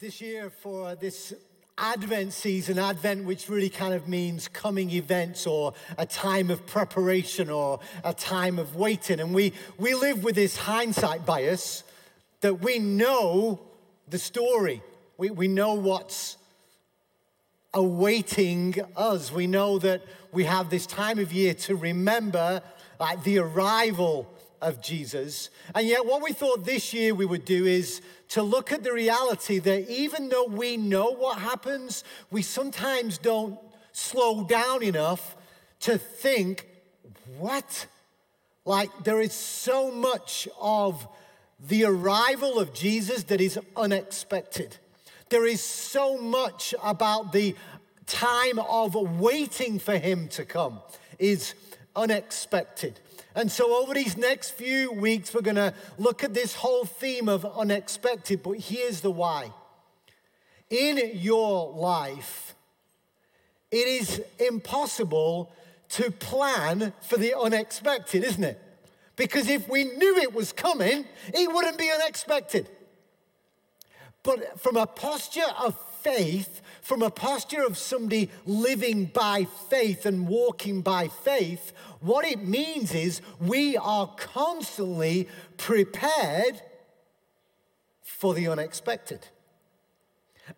this year for this Advent season, Advent, which really kind of means coming events or a time of preparation or a time of waiting. And we, we live with this hindsight bias that we know the story, we, we know what's awaiting us. We know that we have this time of year to remember like the arrival of Jesus. And yet, what we thought this year we would do is to look at the reality that even though we know what happens, we sometimes don't slow down enough to think, what? Like, there is so much of the arrival of Jesus that is unexpected. There is so much about the time of waiting for him to come is unexpected. And so, over these next few weeks, we're going to look at this whole theme of unexpected. But here's the why. In your life, it is impossible to plan for the unexpected, isn't it? Because if we knew it was coming, it wouldn't be unexpected. But from a posture of faith, from a posture of somebody living by faith and walking by faith, what it means is we are constantly prepared for the unexpected.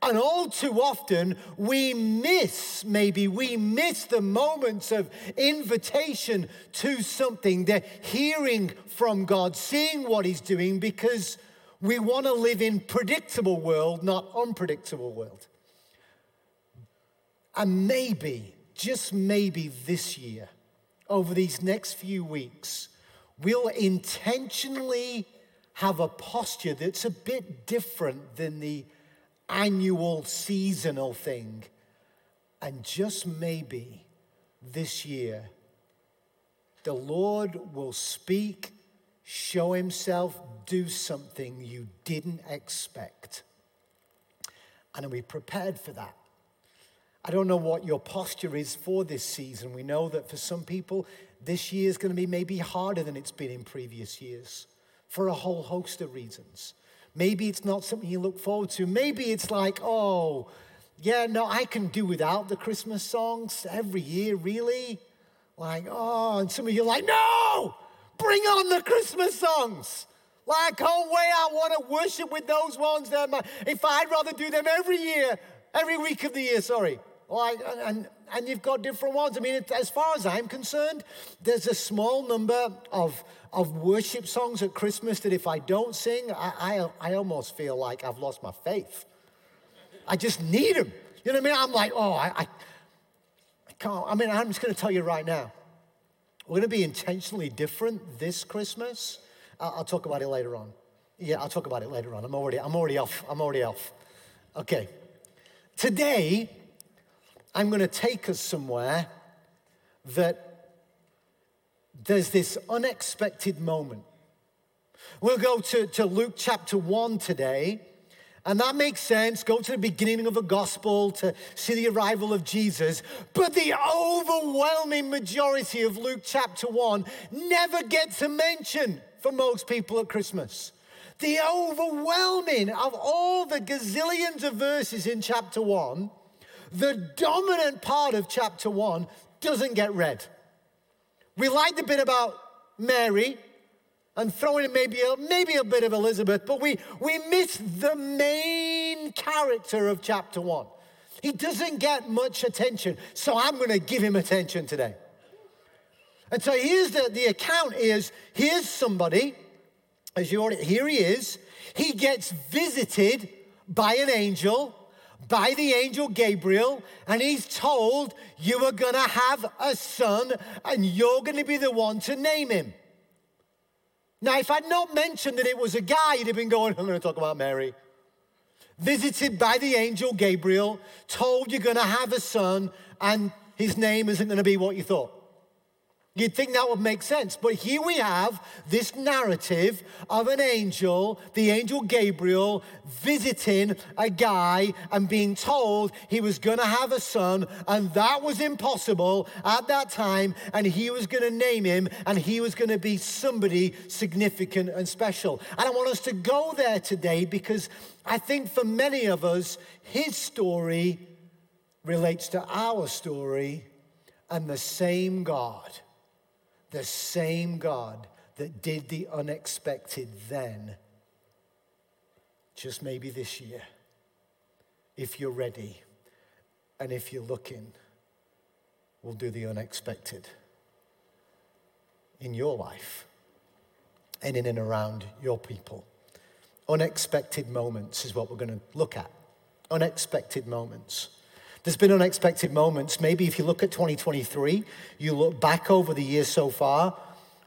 And all too often, we miss, maybe we miss the moments of invitation to something, the hearing from God, seeing what He's doing, because we want to live in predictable world, not unpredictable world. And maybe, just maybe this year, over these next few weeks, we'll intentionally have a posture that's a bit different than the annual seasonal thing. And just maybe this year, the Lord will speak, show himself, do something you didn't expect. And are we prepared for that? I don't know what your posture is for this season. We know that for some people, this year is going to be maybe harder than it's been in previous years for a whole host of reasons. Maybe it's not something you look forward to. Maybe it's like, oh, yeah, no, I can do without the Christmas songs every year, really? Like, oh, and some of you are like, no, bring on the Christmas songs. Like, oh, way, I want to worship with those ones. If I'd rather do them every year, every week of the year, sorry. Like, and, and you've got different ones. I mean, as far as I'm concerned, there's a small number of, of worship songs at Christmas that if I don't sing, I, I, I almost feel like I've lost my faith. I just need them. You know what I mean? I'm like, oh, I, I, I can't. I mean, I'm just going to tell you right now. We're going to be intentionally different this Christmas. I'll, I'll talk about it later on. Yeah, I'll talk about it later on. I'm already, I'm already off. I'm already off. Okay. Today, I'm going to take us somewhere that there's this unexpected moment. We'll go to, to Luke chapter 1 today, and that makes sense. Go to the beginning of the gospel to see the arrival of Jesus. But the overwhelming majority of Luke chapter 1 never gets a mention for most people at Christmas. The overwhelming of all the gazillions of verses in chapter 1 the dominant part of chapter one doesn't get read. We like the bit about Mary and throwing in maybe a, maybe a bit of Elizabeth, but we, we miss the main character of chapter one. He doesn't get much attention, so I'm going to give him attention today. And so here's the, the account is here's somebody, as you already, here he is. He gets visited by an angel by the angel Gabriel, and he's told, You are going to have a son, and you're going to be the one to name him. Now, if I'd not mentioned that it was a guy, you'd have been going, I'm going to talk about Mary. Visited by the angel Gabriel, told you're going to have a son, and his name isn't going to be what you thought. You'd think that would make sense. But here we have this narrative of an angel, the angel Gabriel, visiting a guy and being told he was going to have a son, and that was impossible at that time, and he was going to name him, and he was going to be somebody significant and special. And I want us to go there today because I think for many of us, his story relates to our story, and the same God the same God that did the unexpected then, just maybe this year, if you're ready and if you're looking, will do the unexpected in your life and in and around your people. Unexpected moments is what we're going to look at. Unexpected moments. There's been unexpected moments. Maybe if you look at 2023, you look back over the years so far,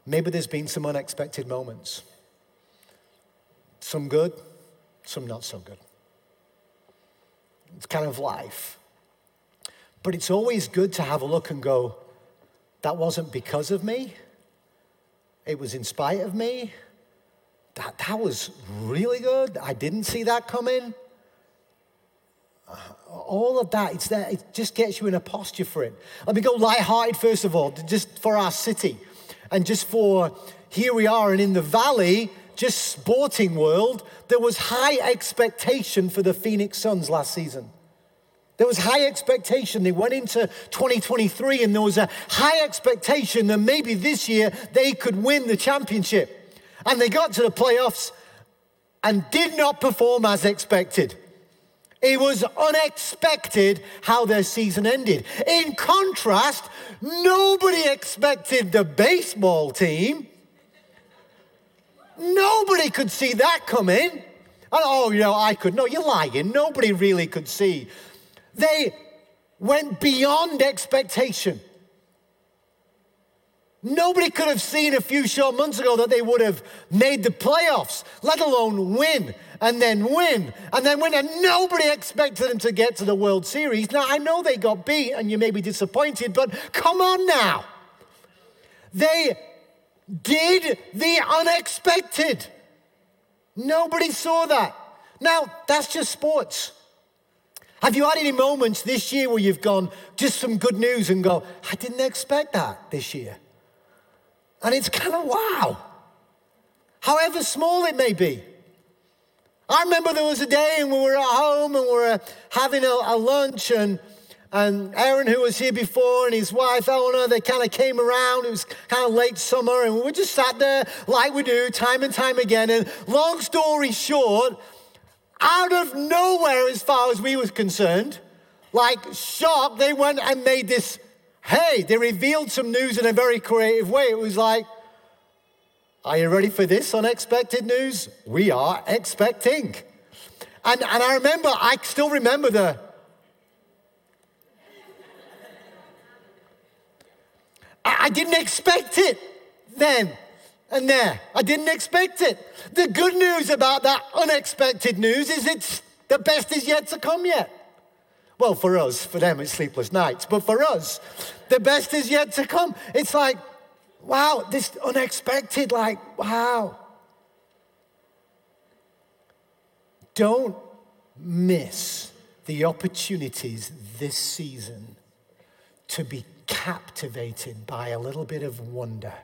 maybe there's been some unexpected moments. Some good, some not so good. It's kind of life. But it's always good to have a look and go, that wasn't because of me. It was in spite of me. That, that was really good. I didn't see that coming all of that, it's there, it just gets you in a posture for it. Let me go light-hearted first of all, just for our city. And just for here we are, and in the valley, just sporting world, there was high expectation for the Phoenix Suns last season. There was high expectation. They went into 2023 and there was a high expectation that maybe this year they could win the championship. And they got to the playoffs and did not perform as expected. It was unexpected how their season ended. In contrast, nobody expected the baseball team. Nobody could see that coming. Oh, you know, I could. No, you're lying. Nobody really could see. They went beyond expectation. Nobody could have seen a few short months ago that they would have made the playoffs, let alone win and then win and then win. And nobody expected them to get to the World Series. Now, I know they got beat and you may be disappointed, but come on now. They did the unexpected. Nobody saw that. Now, that's just sports. Have you had any moments this year where you've gone, just some good news, and go, I didn't expect that this year? And it's kind of wow, however small it may be. I remember there was a day and we were at home and we were having a, a lunch and and Aaron, who was here before, and his wife Eleanor, they kind of came around. It was kind of late summer, and we just sat there like we do time and time again. And long story short, out of nowhere, as far as we were concerned, like shocked, they went and made this hey, they revealed some news in a very creative way. It was like, are you ready for this unexpected news? We are expecting. And, and I remember, I still remember the, I, I didn't expect it then and there. I didn't expect it. The good news about that unexpected news is it's the best is yet to come yet. Well, for us, for them, it's sleepless nights. But for us, the best is yet to come. It's like, wow, this unexpected, like, wow. Don't miss the opportunities this season to be captivated by a little bit of wonder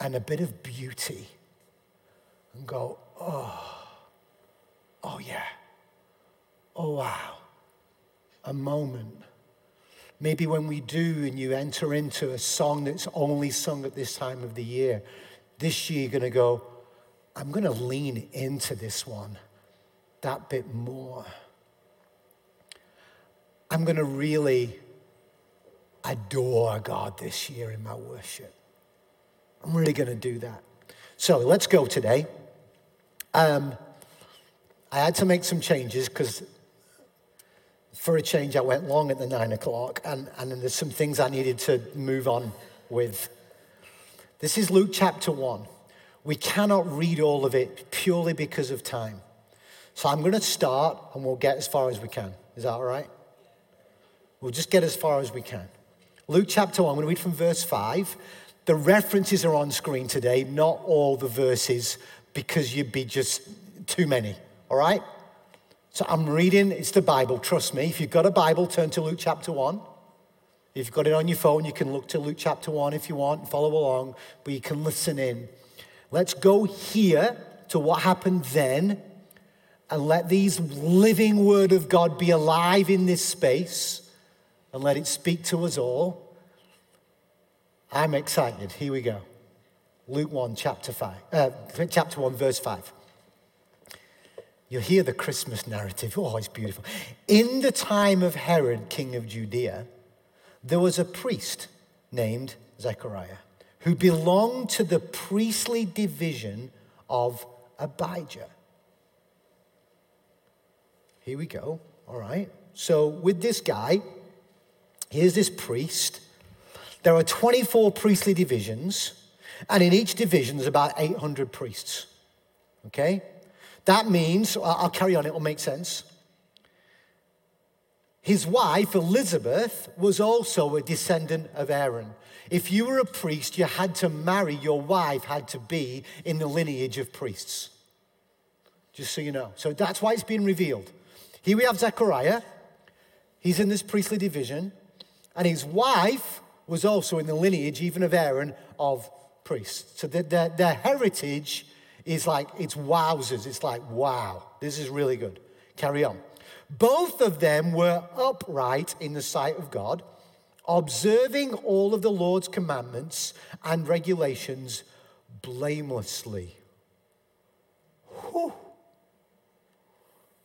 and a bit of beauty and go, oh, oh yeah oh, wow, a moment. Maybe when we do and you enter into a song that's only sung at this time of the year, this year you're going to go, I'm going to lean into this one that bit more. I'm going to really adore God this year in my worship. I'm really going to do that. So let's go today. Um, I had to make some changes because for a change, I went long at the nine o'clock, and, and then there's some things I needed to move on with. This is Luke chapter one. We cannot read all of it purely because of time. So I'm going to start and we'll get as far as we can. Is that all right? We'll just get as far as we can. Luke chapter 1, I'm going to read from verse 5. The references are on screen today, not all the verses, because you'd be just too many, all right? So I'm reading, it's the Bible, trust me. If you've got a Bible, turn to Luke chapter 1. If you've got it on your phone, you can look to Luke chapter 1 if you want and follow along, but you can listen in. Let's go here to what happened then and let these living word of God be alive in this space and let it speak to us all. I'm excited. Here we go. Luke 1, chapter 5, uh, chapter 1, verse 5. You'll hear the Christmas narrative. Oh, it's beautiful. In the time of Herod, king of Judea, there was a priest named Zechariah who belonged to the priestly division of Abijah. Here we go. All right. So, with this guy, here's this priest. There are 24 priestly divisions, and in each division, there's about 800 priests. Okay? That means, I'll carry on, it will make sense. His wife, Elizabeth, was also a descendant of Aaron. If you were a priest, you had to marry, your wife had to be in the lineage of priests. Just so you know. So that's why it's being revealed. Here we have Zechariah. He's in this priestly division. And his wife was also in the lineage, even of Aaron, of priests. So their, their heritage is like, it's wowzers. It's like, wow, this is really good. Carry on. Both of them were upright in the sight of God, observing all of the Lord's commandments and regulations blamelessly. Whew.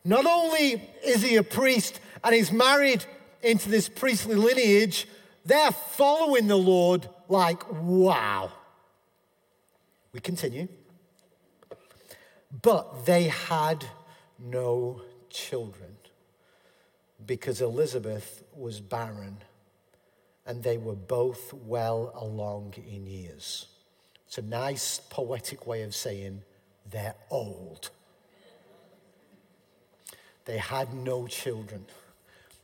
Not only is he a priest and he's married into this priestly lineage, they're following the Lord like, wow. We continue. But they had no children because Elizabeth was barren and they were both well along in years. It's a nice poetic way of saying they're old. They had no children.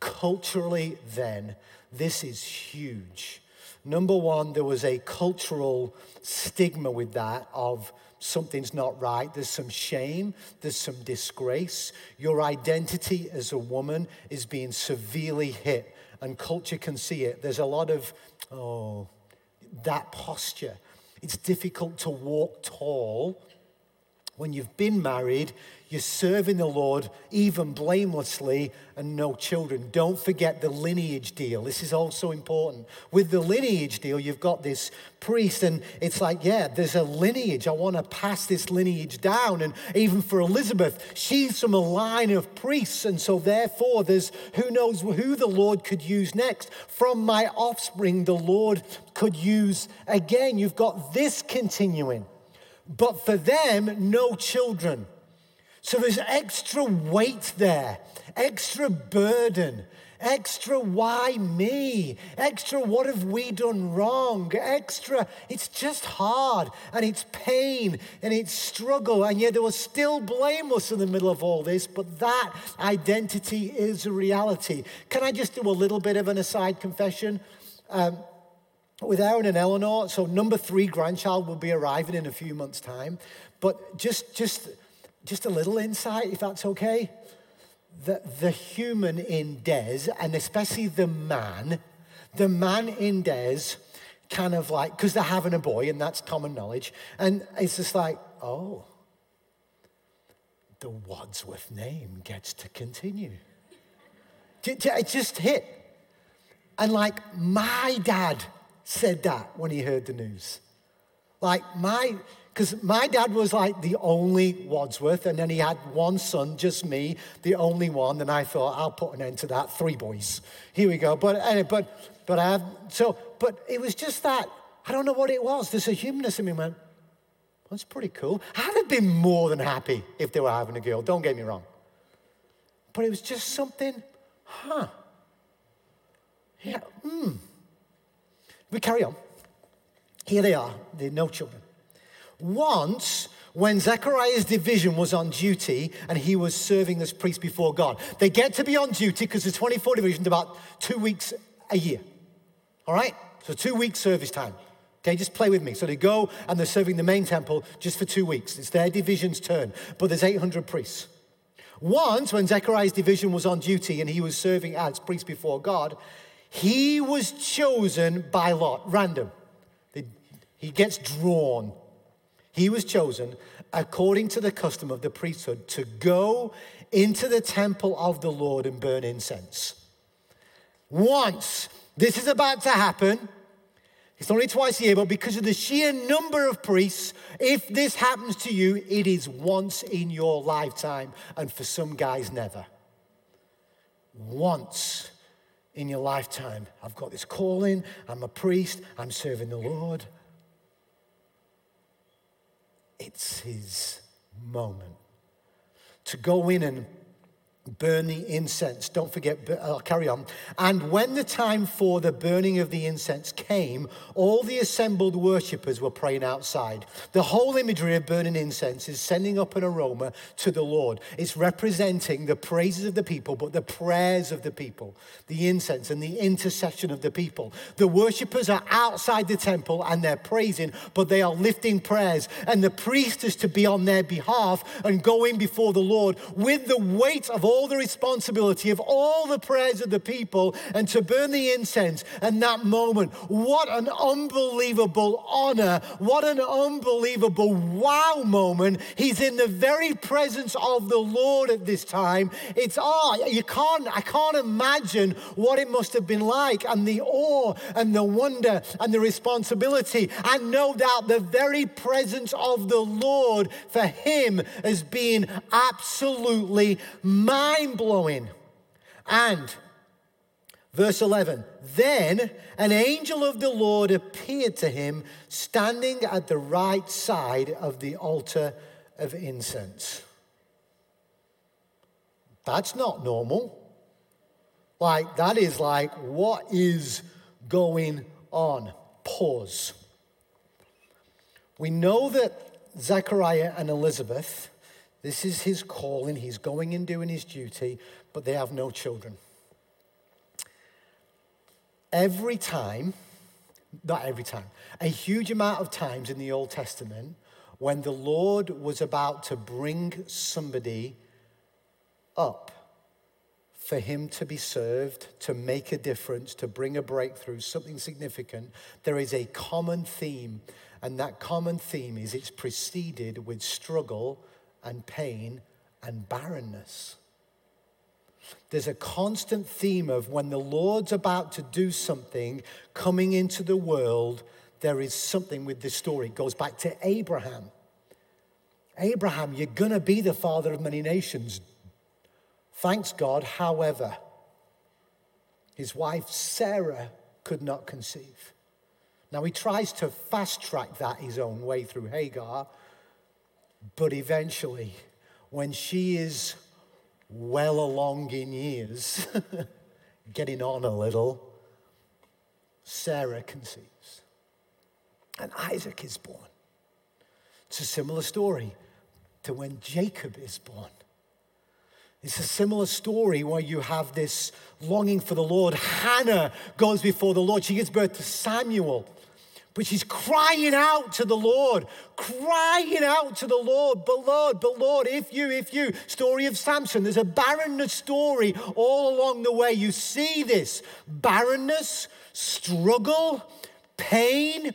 Culturally, then, this is huge. Number one, there was a cultural stigma with that of something's not right. There's some shame, there's some disgrace. Your identity as a woman is being severely hit, and culture can see it. There's a lot of, oh, that posture. It's difficult to walk tall when you've been married you're serving the Lord even blamelessly and no children. Don't forget the lineage deal. This is also important. With the lineage deal, you've got this priest, and it's like, yeah, there's a lineage. I want to pass this lineage down. And even for Elizabeth, she's from a line of priests. And so, therefore, there's who knows who the Lord could use next. From my offspring, the Lord could use again. You've got this continuing. But for them, no children. So there's extra weight there, extra burden, extra why me, extra what have we done wrong, extra, it's just hard and it's pain and it's struggle. And yet they were still blameless in the middle of all this, but that identity is a reality. Can I just do a little bit of an aside confession? Um, with Aaron and Eleanor, so number three grandchild will be arriving in a few months' time. But just, just, just a little insight, if that's okay. The, the human in Des, and especially the man, the man in Des, kind of like, because they're having a boy, and that's common knowledge. And it's just like, oh, the Wadsworth name gets to continue. It just hit. And like, my dad said that when he heard the news. Like, my, because my dad was like the only Wadsworth, and then he had one son, just me, the only one. And I thought, I'll put an end to that. Three boys. Here we go. But but but I have so, but it was just that. I don't know what it was. There's a humanness in me went, that's pretty cool. I'd have been more than happy if they were having a girl, don't get me wrong. But it was just something, huh? Yeah, hmm. We carry on. Here they are, they're no children. Once, when Zechariah's division was on duty and he was serving as priest before God, they get to be on duty because the 24 divisions about two weeks a year. All right? So two weeks service time. Okay, just play with me. So they go and they're serving the main temple just for two weeks. It's their division's turn, but there's 800 priests. Once, when Zechariah's division was on duty and he was serving as priest before God, he was chosen by lot, random. He gets drawn. He was chosen according to the custom of the priesthood to go into the temple of the Lord and burn incense. Once this is about to happen, it's only twice a year, but because of the sheer number of priests, if this happens to you, it is once in your lifetime, and for some guys, never. Once in your lifetime, I've got this calling, I'm a priest, I'm serving the Lord. It's his moment to go in and burn the incense. Don't forget, I'll uh, carry on. And when the time for the burning of the incense came, all the assembled worshippers were praying outside. The whole imagery of burning incense is sending up an aroma to the Lord. It's representing the praises of the people, but the prayers of the people, the incense and the intercession of the people. The worshippers are outside the temple and they're praising, but they are lifting prayers. And the priest is to be on their behalf and going before the Lord with the weight of all all the responsibility of all the prayers of the people and to burn the incense. And that moment, what an unbelievable honor, what an unbelievable wow moment. He's in the very presence of the Lord at this time. It's oh, you can't, I can't imagine what it must have been like, and the awe and the wonder and the responsibility, and no doubt the very presence of the Lord for him as being absolutely massive mind blowing. And verse 11 then an angel of the Lord appeared to him standing at the right side of the altar of incense. That's not normal. Like, that is like, what is going on? Pause. We know that Zechariah and Elizabeth this is his calling. He's going and doing his duty, but they have no children. Every time, not every time, a huge amount of times in the Old Testament, when the Lord was about to bring somebody up for him to be served, to make a difference, to bring a breakthrough, something significant, there is a common theme. And that common theme is it's preceded with struggle and pain and barrenness. There's a constant theme of when the Lord's about to do something coming into the world, there is something with this story. It goes back to Abraham. Abraham, you're going to be the father of many nations. Thanks God. However, his wife Sarah could not conceive. Now he tries to fast track that his own way through Hagar, but eventually, when she is well along in years, getting on a little, Sarah conceives. And Isaac is born. It's a similar story to when Jacob is born. It's a similar story where you have this longing for the Lord. Hannah goes before the Lord. She gives birth to Samuel. But she's crying out to the Lord, crying out to the Lord, but Lord, but Lord, if you, if you. Story of Samson, there's a barrenness story all along the way. You see this barrenness, struggle, pain,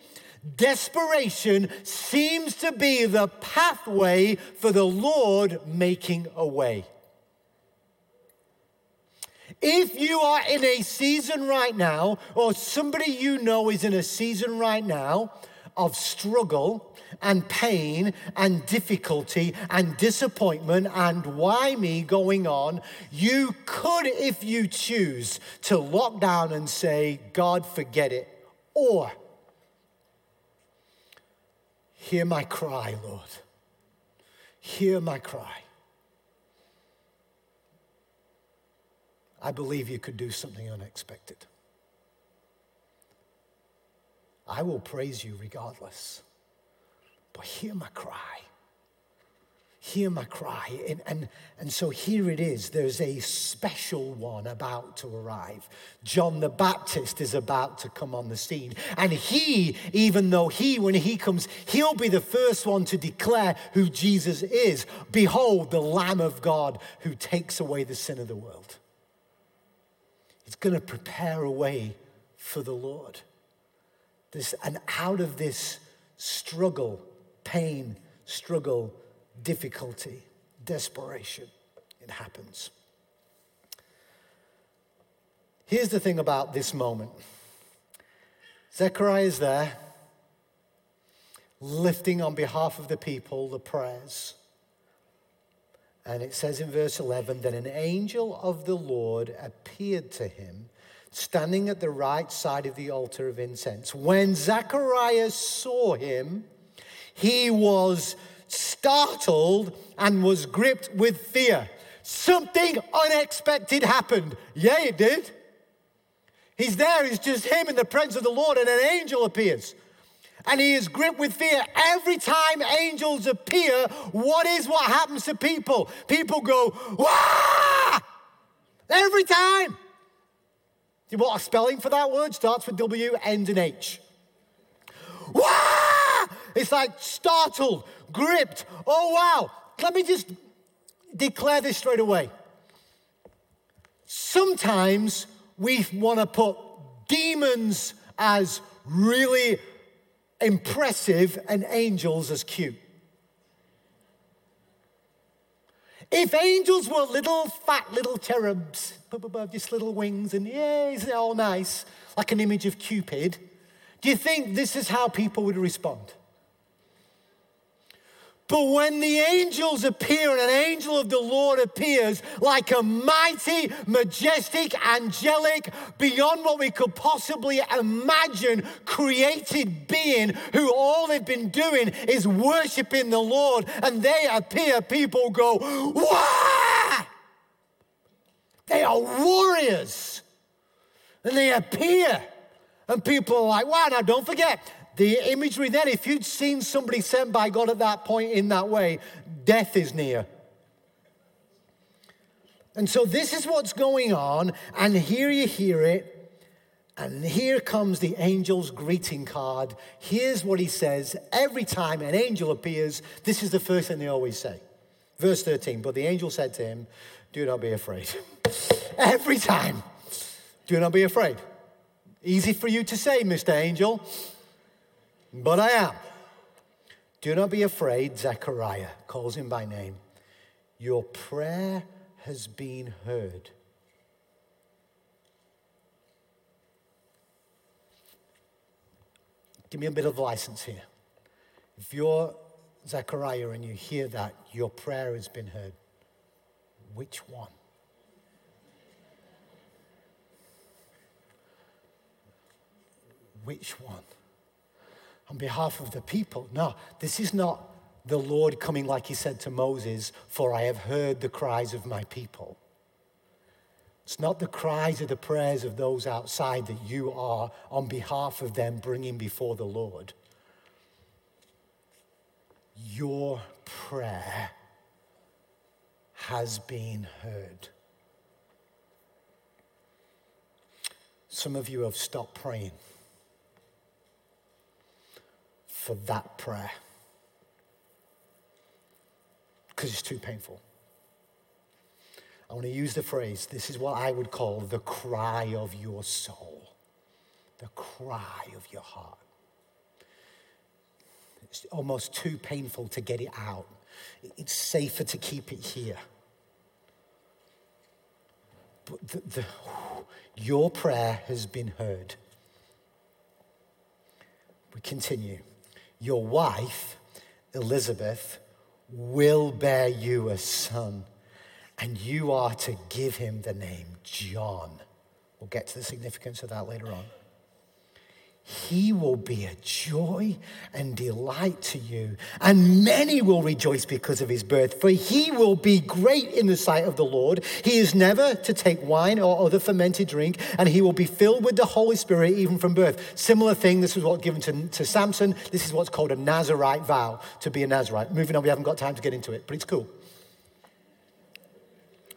desperation seems to be the pathway for the Lord making a way. If you are in a season right now, or somebody you know is in a season right now of struggle and pain and difficulty and disappointment and why me going on, you could, if you choose, to lock down and say, God, forget it. Or, hear my cry, Lord. Hear my cry. I believe you could do something unexpected. I will praise you regardless. But hear my cry. Hear my cry. And, and, and so here it is. There's a special one about to arrive. John the Baptist is about to come on the scene. And he, even though he, when he comes, he'll be the first one to declare who Jesus is. Behold, the Lamb of God who takes away the sin of the world. He's going to prepare a way for the Lord. This, and out of this struggle, pain, struggle, difficulty, desperation. It happens. Here's the thing about this moment Zechariah is there, lifting on behalf of the people the prayers. And it says in verse 11 that an angel of the Lord appeared to him, standing at the right side of the altar of incense. When Zacharias saw him, he was startled and was gripped with fear. Something unexpected happened. Yeah, it did. He's there, it's just him in the presence of the Lord, and an angel appears. And he is gripped with fear. Every time angels appear, what is what happens to people? People go, Wah! Every time. You want a spelling for that word? Starts with W, ends in H. Wah! It's like startled, gripped. Oh, wow. Let me just declare this straight away. Sometimes we want to put demons as really impressive and angels as cute. If angels were little fat little cherubs, just little wings, and yeah, isn't it all nice? Like an image of Cupid. Do you think this is how people would respond? But when the angels appear and an angel of the Lord appears like a mighty, majestic, angelic, beyond what we could possibly imagine, created being who all they've been doing is worshiping the Lord, and they appear, people go, Wah! They are warriors. And they appear. And people are like, wow, now don't forget, the imagery then, if you'd seen somebody sent by God at that point in that way, death is near. And so this is what's going on, and here you hear it. And here comes the angel's greeting card. Here's what he says every time an angel appears. This is the first thing they always say. Verse 13 But the angel said to him, Do not be afraid. every time, do not be afraid. Easy for you to say, Mr. Angel but I am. Do not be afraid, Zechariah calls him by name. Your prayer has been heard. Give me a bit of license here. If you're Zechariah and you hear that, your prayer has been heard. Which one? Which one? On behalf of the people. No, this is not the Lord coming like he said to Moses, for I have heard the cries of my people. It's not the cries or the prayers of those outside that you are on behalf of them bringing before the Lord. Your prayer has been heard. Some of you have stopped praying for that prayer because it's too painful. I want to use the phrase this is what I would call the cry of your soul, the cry of your heart. It's almost too painful to get it out, it's safer to keep it here. But the, the, your prayer has been heard. We continue. Your wife, Elizabeth, will bear you a son, and you are to give him the name John. We'll get to the significance of that later on. He will be a joy and delight to you, and many will rejoice because of his birth, for he will be great in the sight of the Lord. He is never to take wine or other fermented drink, and he will be filled with the Holy Spirit even from birth. Similar thing, this is what's given to, to Samson. This is what's called a Nazarite vow to be a Nazarite. Moving on, we haven't got time to get into it, but it's cool.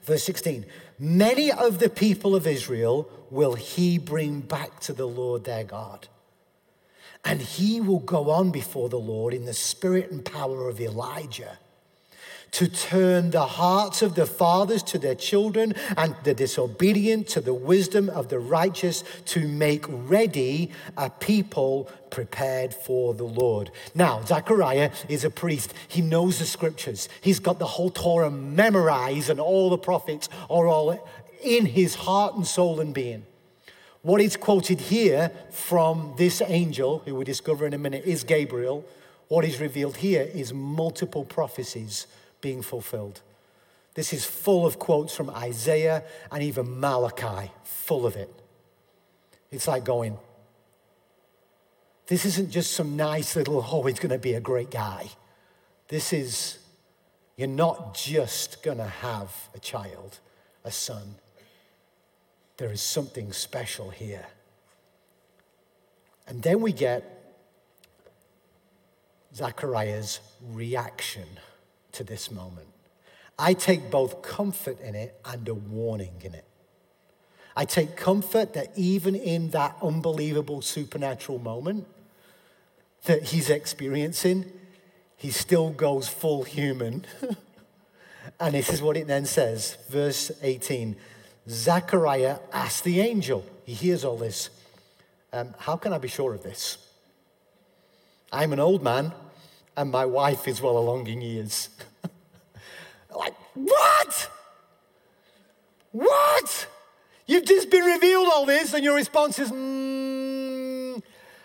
Verse 16 Many of the people of Israel will he bring back to the Lord their God and he will go on before the Lord in the spirit and power of Elijah to turn the hearts of the fathers to their children and the disobedient to the wisdom of the righteous to make ready a people prepared for the Lord. Now, Zechariah is a priest. He knows the scriptures. He's got the whole Torah memorized and all the prophets are all in his heart and soul and being. What is quoted here from this angel, who we discover in a minute, is Gabriel. What is revealed here is multiple prophecies being fulfilled. This is full of quotes from Isaiah and even Malachi, full of it. It's like going, this isn't just some nice little, oh, he's going to be a great guy. This is, you're not just going to have a child, a son there is something special here. And then we get Zechariah's reaction to this moment. I take both comfort in it and a warning in it. I take comfort that even in that unbelievable supernatural moment that he's experiencing, he still goes full human. and this is what it then says, verse 18 Zechariah asked the angel, he hears all this, um, How can I be sure of this? I'm an old man, and my wife is well along in years. like, what? What? You've just been revealed all this, and your response is, mm,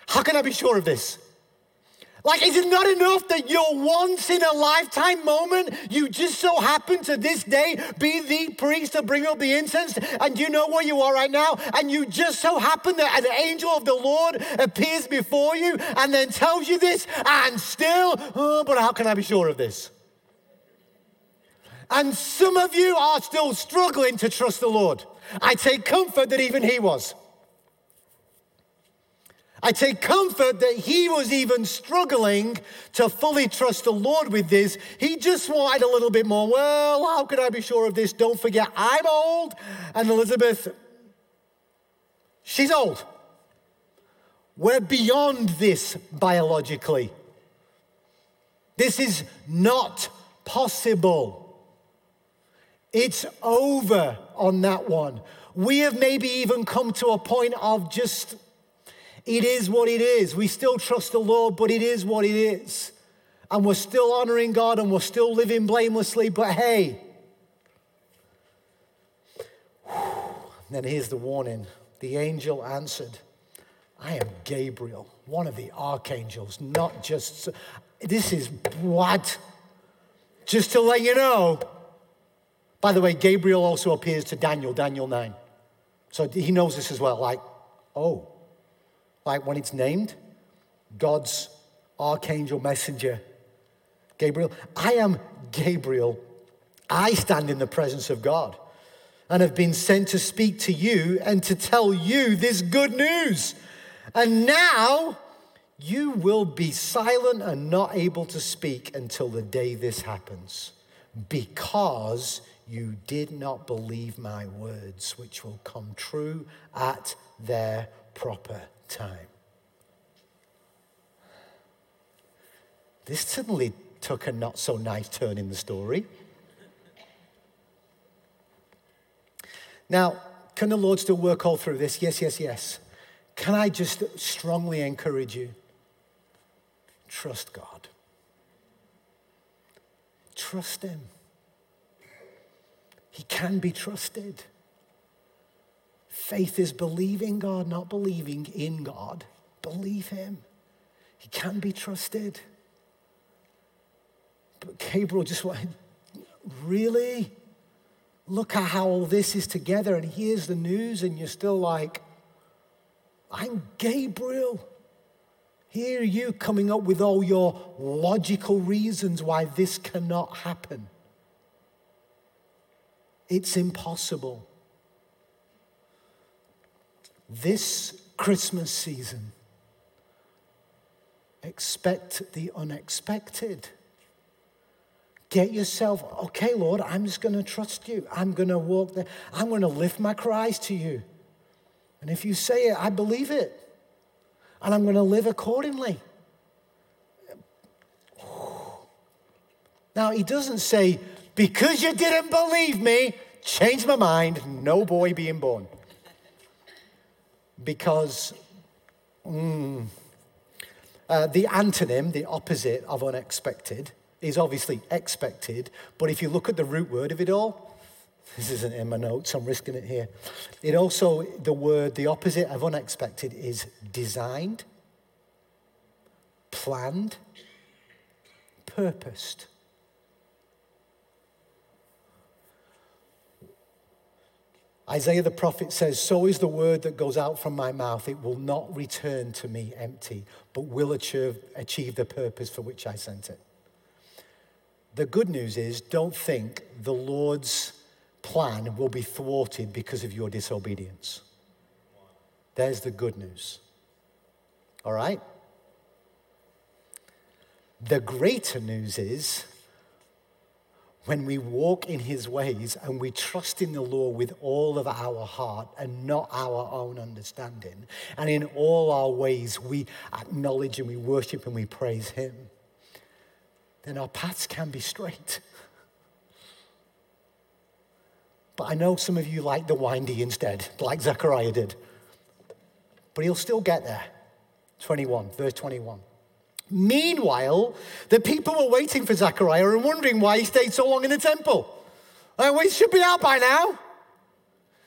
How can I be sure of this? Like, is it not enough that your once in a lifetime moment, you just so happen to this day be the priest to bring up the incense, and you know where you are right now, and you just so happen that an angel of the Lord appears before you and then tells you this, and still, oh, but how can I be sure of this? And some of you are still struggling to trust the Lord. I take comfort that even He was. I take comfort that he was even struggling to fully trust the Lord with this. He just wanted a little bit more. Well, how could I be sure of this? Don't forget, I'm old, and Elizabeth, she's old. We're beyond this biologically. This is not possible. It's over on that one. We have maybe even come to a point of just it is what it is. We still trust the Lord, but it is what it is. And we're still honoring God and we're still living blamelessly, but hey. then here's the warning the angel answered, I am Gabriel, one of the archangels, not just. This is what? Just to let you know. By the way, Gabriel also appears to Daniel, Daniel 9. So he knows this as well. Like, oh, like when it's named God's archangel messenger, Gabriel. I am Gabriel. I stand in the presence of God and have been sent to speak to you and to tell you this good news. And now you will be silent and not able to speak until the day this happens, because you did not believe my words, which will come true at their proper time. This suddenly took a not so nice turn in the story. Now, can the Lord still work all through this? Yes, yes, yes. Can I just strongly encourage you? Trust God. Trust Him. He can be trusted. Faith is believing God, not believing in God. Believe Him. He can be trusted. But Gabriel just went, Really? Look at how all this is together, and here's the news, and you're still like, I'm Gabriel. Here you coming up with all your logical reasons why this cannot happen. It's impossible. This Christmas season, expect the unexpected. Get yourself, okay, Lord, I'm just going to trust you. I'm going to walk there. I'm going to lift my cries to you. And if you say it, I believe it. And I'm going to live accordingly. Now, he doesn't say, because you didn't believe me, change my mind, no boy being born. Because mm, uh, the antonym, the opposite of unexpected, is obviously expected. But if you look at the root word of it all, this isn't in my notes, I'm risking it here. It also, the word, the opposite of unexpected is designed, planned, purposed. Isaiah the prophet says, So is the word that goes out from my mouth. It will not return to me empty, but will achieve, achieve the purpose for which I sent it. The good news is, don't think the Lord's plan will be thwarted because of your disobedience. There's the good news. All right? The greater news is when we walk in his ways and we trust in the Lord with all of our heart and not our own understanding, and in all our ways we acknowledge and we worship and we praise him, then our paths can be straight. But I know some of you like the windy instead, like Zechariah did. But he'll still get there. 21, verse 21. Meanwhile, the people were waiting for Zechariah and wondering why he stayed so long in the temple. Like, we should be out by now.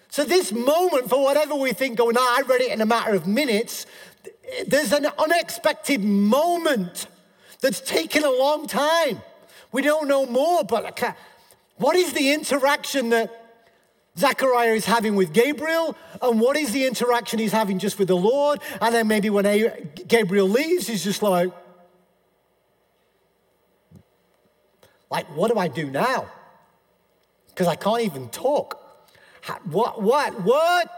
So, this moment, for whatever we think going on, I read it in a matter of minutes. There's an unexpected moment that's taken a long time. We don't know more, but what is the interaction that Zechariah is having with Gabriel, and what is the interaction he's having just with the Lord? And then maybe when Gabriel leaves, he's just like, like, what do I do now? Because I can't even talk. What, what, what?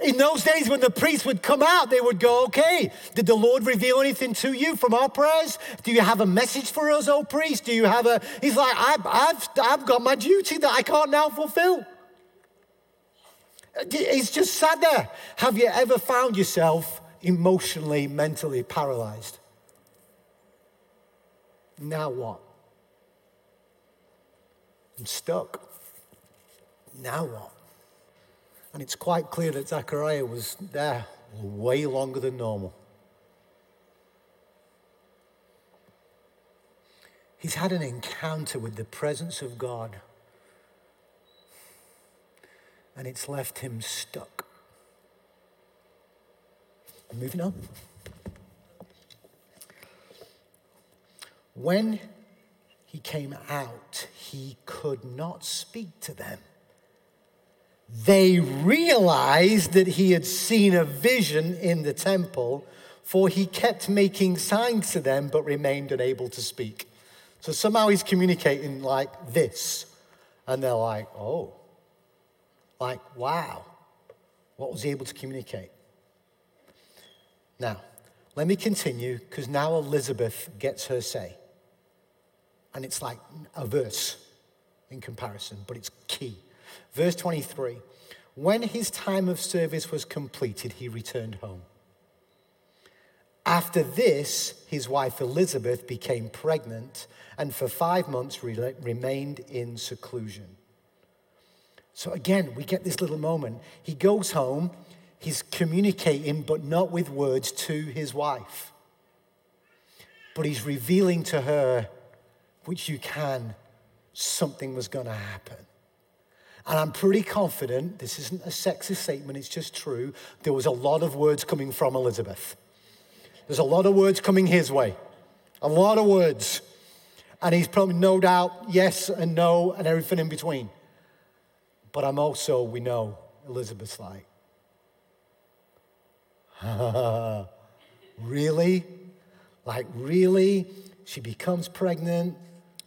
In those days, when the priest would come out, they would go, Okay, did the Lord reveal anything to you from our prayers? Do you have a message for us, oh priest? Do you have a. He's like, I've, I've, I've got my duty that I can't now fulfill. He's just sat there. Have you ever found yourself emotionally, mentally paralyzed? Now what? I'm stuck. Now what? And it's quite clear that Zechariah was there way longer than normal. He's had an encounter with the presence of God and it's left him stuck. Moving on. When he came out, he could not speak to them. They realized that he had seen a vision in the temple, for he kept making signs to them but remained unable to speak. So somehow he's communicating like this. And they're like, oh, like, wow, what was he able to communicate? Now, let me continue because now Elizabeth gets her say. And it's like a verse in comparison, but it's key. Verse 23 When his time of service was completed, he returned home. After this, his wife Elizabeth became pregnant and for five months re- remained in seclusion. So again, we get this little moment. He goes home, he's communicating, but not with words, to his wife. But he's revealing to her, which you can, something was going to happen. And I'm pretty confident, this isn't a sexist statement, it's just true. There was a lot of words coming from Elizabeth. There's a lot of words coming his way, a lot of words. And he's probably no doubt yes and no and everything in between. But I'm also, we know, Elizabeth's like, really? Like, really? She becomes pregnant.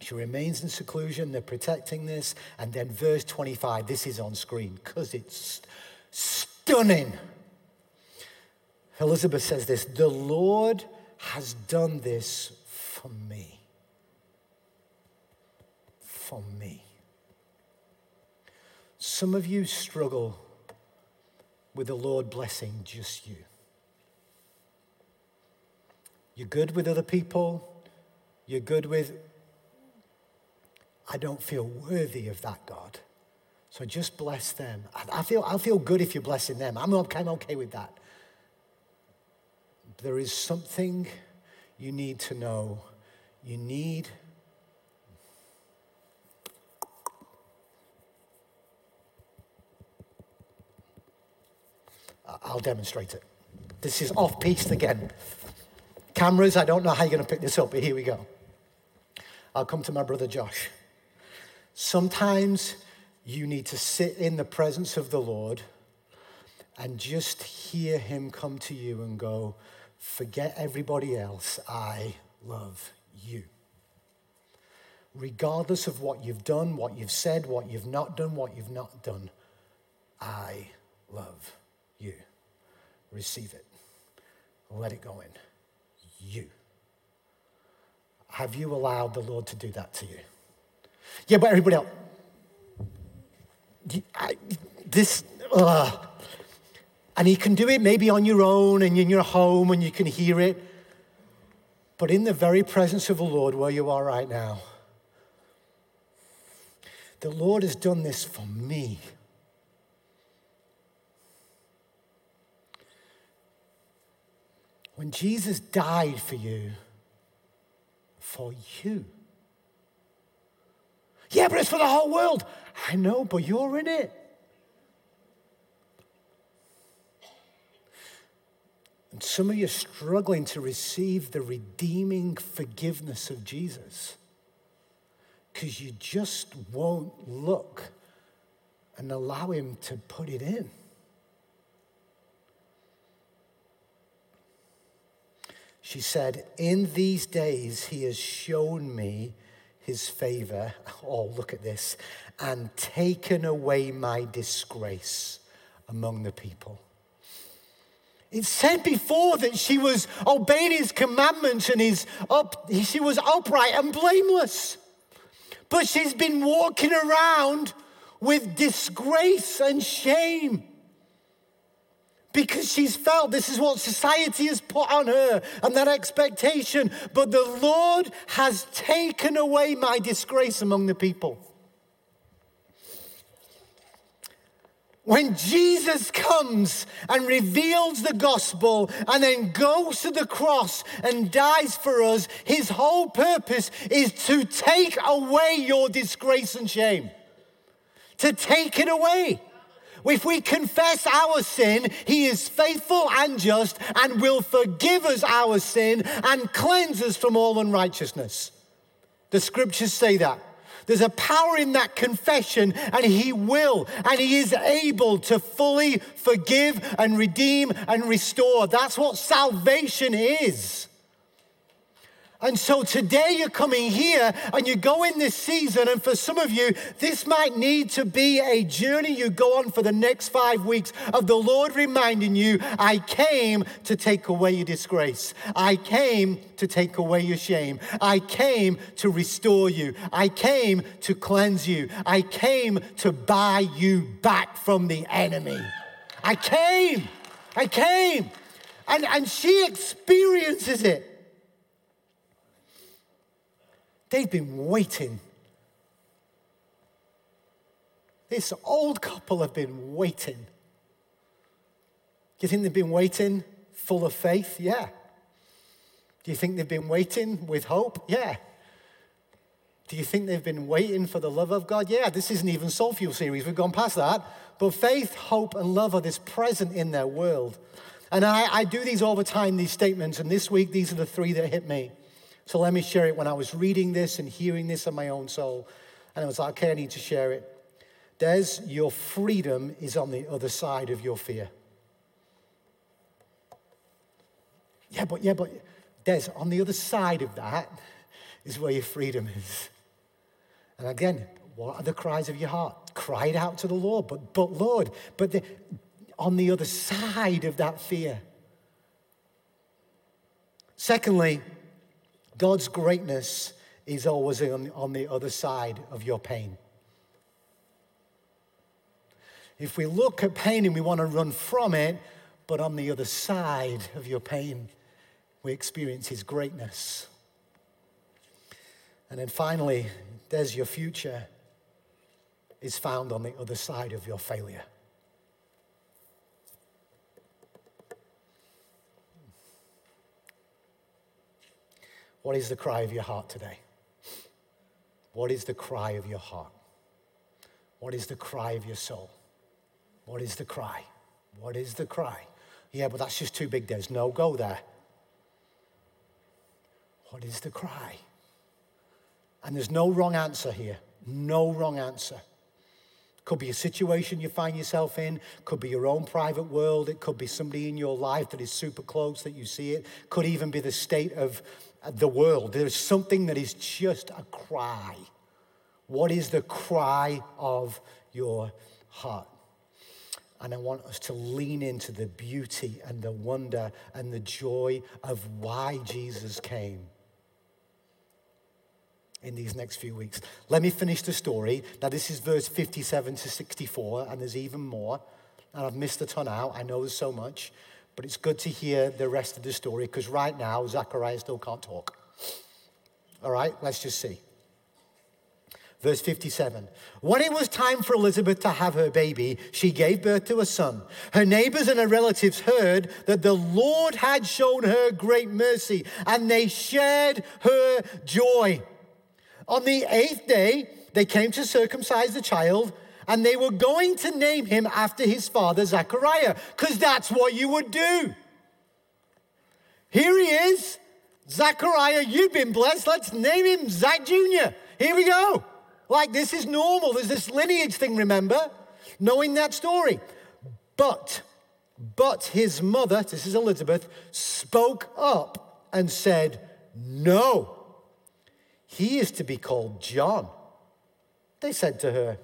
She remains in seclusion. They're protecting this. And then, verse 25, this is on screen because it's stunning. Elizabeth says this The Lord has done this for me. For me. Some of you struggle with the Lord blessing just you. You're good with other people. You're good with, I don't feel worthy of that, God. So just bless them. I, feel, I feel good if you're blessing them. I'm, I'm okay with that. There is something you need to know. You need I'll demonstrate it. This is off piste again. Cameras, I don't know how you're going to pick this up, but here we go. I'll come to my brother Josh. Sometimes you need to sit in the presence of the Lord and just hear Him come to you and go, Forget everybody else, I love you. Regardless of what you've done, what you've said, what you've not done, what you've not done, I love you. Receive it. Let it go in. You. Have you allowed the Lord to do that to you? Yeah, but everybody else. I, this, uh, and He can do it maybe on your own and in your home and you can hear it. But in the very presence of the Lord, where you are right now, the Lord has done this for me. When Jesus died for you, for you. Yeah, but it's for the whole world. I know, but you're in it. And some of you are struggling to receive the redeeming forgiveness of Jesus because you just won't look and allow Him to put it in. She said, In these days, he has shown me his favor. Oh, look at this. And taken away my disgrace among the people. It said before that she was obeying his commandments and his up, she was upright and blameless. But she's been walking around with disgrace and shame because she's felt this is what society has put on her and that expectation. But the Lord has taken away my disgrace among the people. When Jesus comes and reveals the gospel and then goes to the cross and dies for us, his whole purpose is to take away your disgrace and shame. To take it away. If we confess our sin, He is faithful and just and will forgive us our sin and cleanse us from all unrighteousness. The scriptures say that. There's a power in that confession, and He will, and He is able to fully forgive and redeem and restore. That's what salvation is. And so today you're coming here and you go in this season, and for some of you, this might need to be a journey you go on for the next five weeks of the Lord reminding you, I came to take away your disgrace. I came to take away your shame. I came to restore you. I came to cleanse you. I came to buy you back from the enemy. I came. I came. And, and she experiences it. They've been waiting. This old couple have been waiting. Do you think they've been waiting full of faith? Yeah. Do you think they've been waiting with hope? Yeah. Do you think they've been waiting for the love of God? Yeah, this isn't even Soul Fuel series. We've gone past that. But faith, hope, and love are this present in their world. And I, I do these all the time, these statements. And this week, these are the three that hit me. So let me share it. When I was reading this and hearing this in my own soul, and I was like, okay, I need to share it. Des, your freedom is on the other side of your fear. Yeah, but, yeah, but, Des, on the other side of that is where your freedom is. And again, what are the cries of your heart? Cried out to the Lord. But, but Lord, but the, on the other side of that fear. Secondly, God's greatness is always on, on the other side of your pain. If we look at pain and we want to run from it, but on the other side of your pain, we experience His greatness. And then finally, there's your future is found on the other side of your failure. What is the cry of your heart today? What is the cry of your heart? What is the cry of your soul? What is the cry? What is the cry? Yeah, but that's just too big, Des. No, go there. What is the cry? And there's no wrong answer here. No wrong answer. Could be a situation you find yourself in, could be your own private world, it could be somebody in your life that is super close that you see it, could even be the state of the world. There's something that is just a cry. What is the cry of your heart? And I want us to lean into the beauty and the wonder and the joy of why Jesus came in these next few weeks. Let me finish the story. Now, this is verse 57 to 64, and there's even more. And I've missed a ton out. I know there's so much, but it's good to hear the rest of the story because right now, Zechariah still can't talk. All right, let's just see. Verse 57. When it was time for Elizabeth to have her baby, she gave birth to a son. Her neighbors and her relatives heard that the Lord had shown her great mercy, and they shared her joy. On the eighth day, they came to circumcise the child, and they were going to name him after his father, Zechariah, because that's what you would do. Here he is, Zechariah, you've been blessed. Let's name him Zach Jr. Here we go. Like this is normal. There's this lineage thing, remember? Knowing that story. But, but his mother, this is Elizabeth, spoke up and said, No, he is to be called John. They said to her,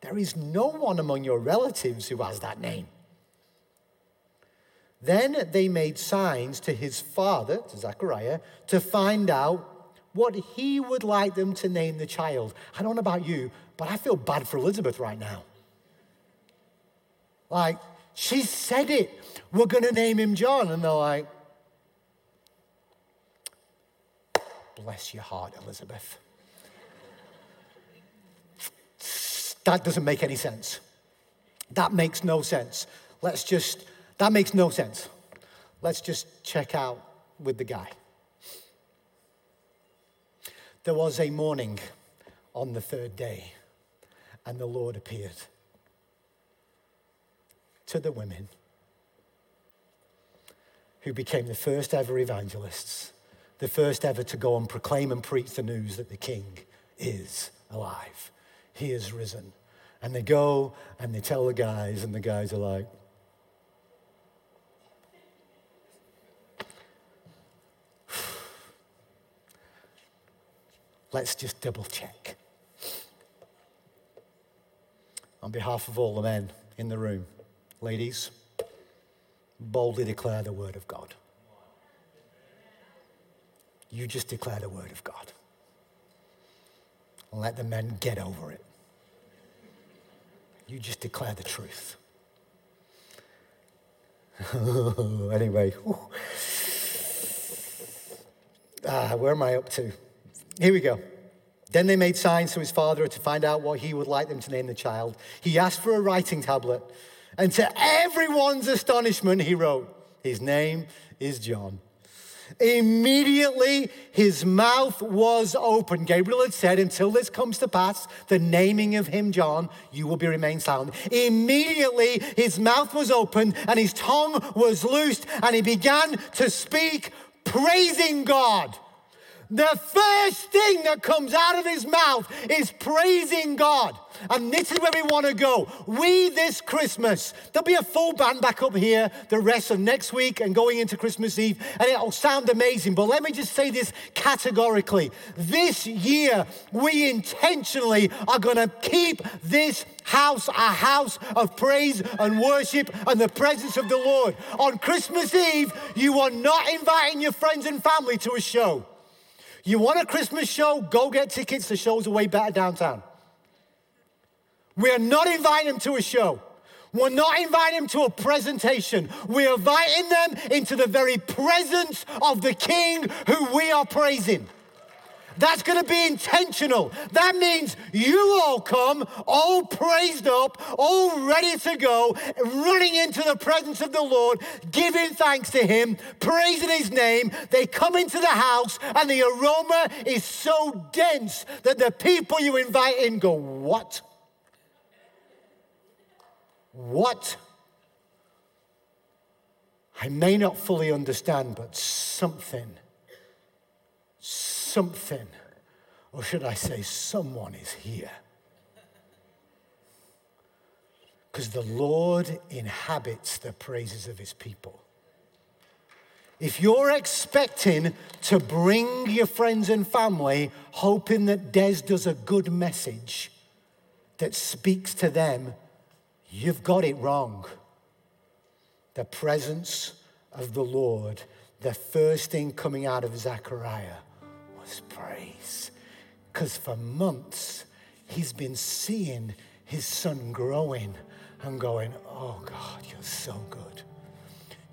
There is no one among your relatives who has that name. Then they made signs to his father, to Zechariah, to find out what he would like them to name the child. I don't know about you, but I feel bad for Elizabeth right now. Like, she said it. We're going to name him John. And they're like, bless your heart, Elizabeth. That doesn't make any sense. That makes no sense. Let's just, that makes no sense. Let's just check out with the guy. There was a morning on the third day, and the Lord appeared to the women who became the first ever evangelists, the first ever to go and proclaim and preach the news that the King is alive. He is risen. And they go and they tell the guys, and the guys are like, Let's just double check. On behalf of all the men in the room, ladies, boldly declare the word of God. You just declare the word of God. Let the men get over it. You just declare the truth. anyway, ah, where am I up to? Here we go. Then they made signs to his father to find out what he would like them to name the child. He asked for a writing tablet, and to everyone's astonishment, he wrote, His name is John. Immediately his mouth was open. Gabriel had said, Until this comes to pass, the naming of him, John, you will be remain silent. Immediately his mouth was open and his tongue was loosed, and he began to speak, praising God. The first thing that comes out of his mouth is praising God. And this is where we want to go. We, this Christmas, there'll be a full band back up here the rest of next week and going into Christmas Eve, and it'll sound amazing. But let me just say this categorically. This year, we intentionally are going to keep this house a house of praise and worship and the presence of the Lord. On Christmas Eve, you are not inviting your friends and family to a show. You want a Christmas show? Go get tickets. The shows are way better downtown. We are not inviting them to a show. We're not inviting them to a presentation. We're inviting them into the very presence of the King who we are praising. That's going to be intentional. That means you all come all praised up, all ready to go, running into the presence of the Lord, giving thanks to Him, praising His name. They come into the house, and the aroma is so dense that the people you invite in go, What? What? I may not fully understand, but something something, or should I say, someone is here. Because the Lord inhabits the praises of his people. If you're expecting to bring your friends and family, hoping that Des does a good message that speaks to them, you've got it wrong. The presence of the Lord, the first thing coming out of Zechariah praise. Because for months, he's been seeing his son growing and going, Oh God, you're so good.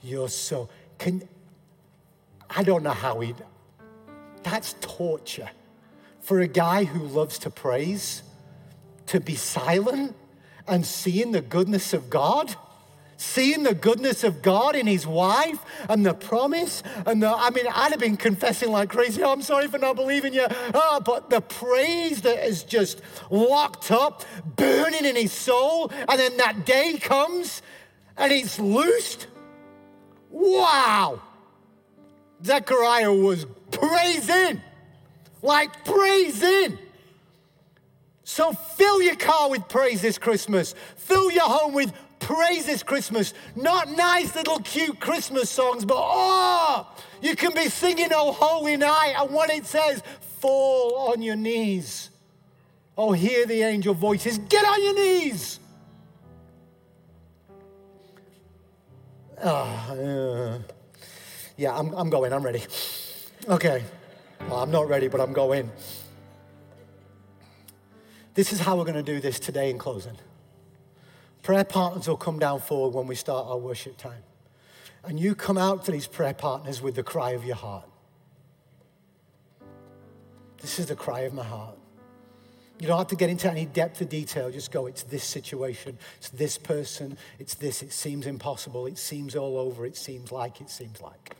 You're so. Can, I don't know how he. That's torture. For a guy who loves to praise, to be silent and seeing the goodness of God seeing the goodness of God in his wife and the promise. And the, I mean, I'd have been confessing like crazy, oh, I'm sorry for not believing you. Oh, but the praise that is just locked up, burning in his soul. And then that day comes and it's loosed. Wow. Zechariah was praising, like praising. So fill your car with praise this Christmas. Fill your home with praise this Christmas. Not nice little cute Christmas songs, but oh, you can be singing Oh Holy Night, and when it says, fall on your knees. Oh, hear the angel voices, get on your knees. Oh, yeah, I'm, I'm going, I'm ready. Okay. Well, I'm not ready, but I'm going. This is how we're going to do this today in closing. Prayer partners will come down forward when we start our worship time. And you come out to these prayer partners with the cry of your heart. This is the cry of my heart. You don't have to get into any depth of detail. Just go, it's this situation, it's this person, it's this. It seems impossible, it seems all over, it seems like, it seems like.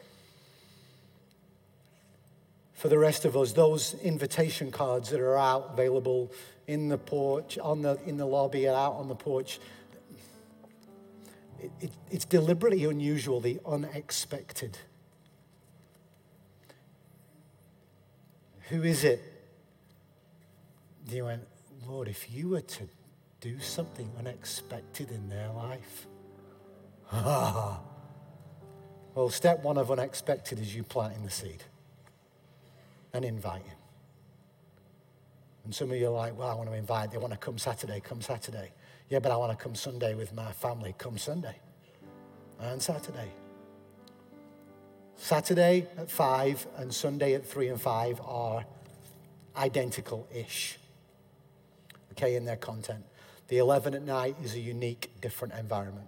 For the rest of us, those invitation cards that are out available in the porch, on the, in the lobby, and out on the porch, it, it, it's deliberately unusual, the unexpected. Who is it? You went, Lord, if you were to do something unexpected in their life. well, step one of unexpected is you planting the seed and inviting. And some of you are like, well, I want to invite, they want to come Saturday, come Saturday. Yeah, but I want to come Sunday with my family. Come Sunday and Saturday. Saturday at 5 and Sunday at 3 and 5 are identical ish, okay, in their content. The 11 at night is a unique, different environment.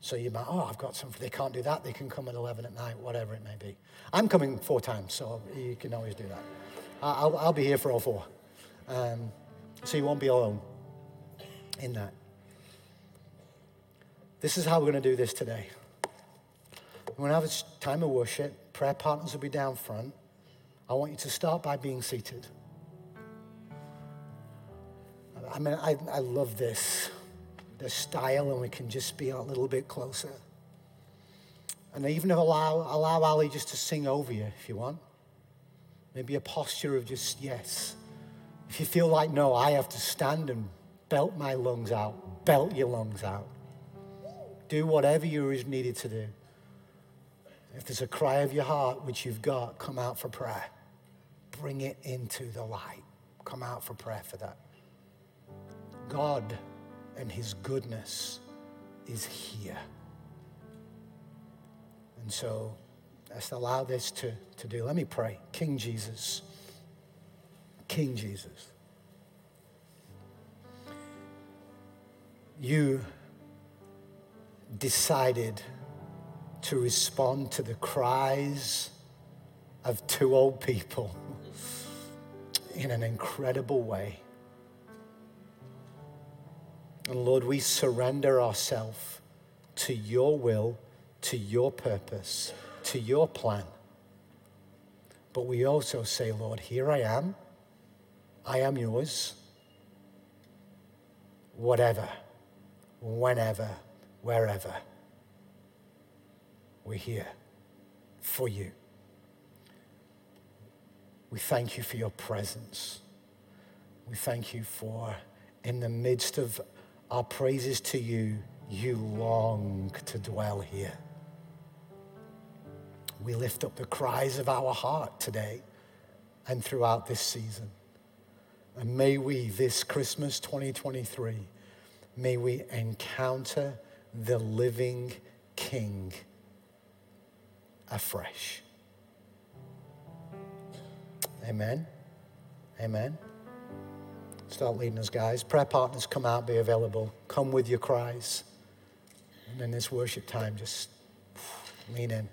So you might, oh, I've got something. They can't do that. They can come at 11 at night, whatever it may be. I'm coming four times, so you can always do that. I'll, I'll be here for all four. Um, so you won't be alone in that. This is how we're going to do this today. We're going to have a time of worship. Prayer partners will be down front. I want you to start by being seated. I mean, I, I love this, the style, and we can just be a little bit closer. And even allow, allow Ali just to sing over you if you want. maybe a posture of just yes. If you feel like, no, I have to stand and belt my lungs out, belt your lungs out. Do whatever you are needed to do. If there's a cry of your heart, which you've got, come out for prayer. Bring it into the light. Come out for prayer for that. God and His goodness is here. And so let's allow this to, to do. Let me pray. King Jesus. King Jesus. You decided to respond to the cries of two old people in an incredible way. And Lord, we surrender ourselves to your will, to your purpose, to your plan. But we also say, Lord, here I am. I am yours. Whatever, whenever, wherever. We're here for you. We thank you for your presence. We thank you for, in the midst of our praises to you, you long to dwell here. We lift up the cries of our heart today and throughout this season. And may we, this Christmas 2023, may we encounter the living King afresh. Amen. Amen. Start leading us, guys. Prayer partners, come out, be available. Come with your cries. And in this worship time, just lean in.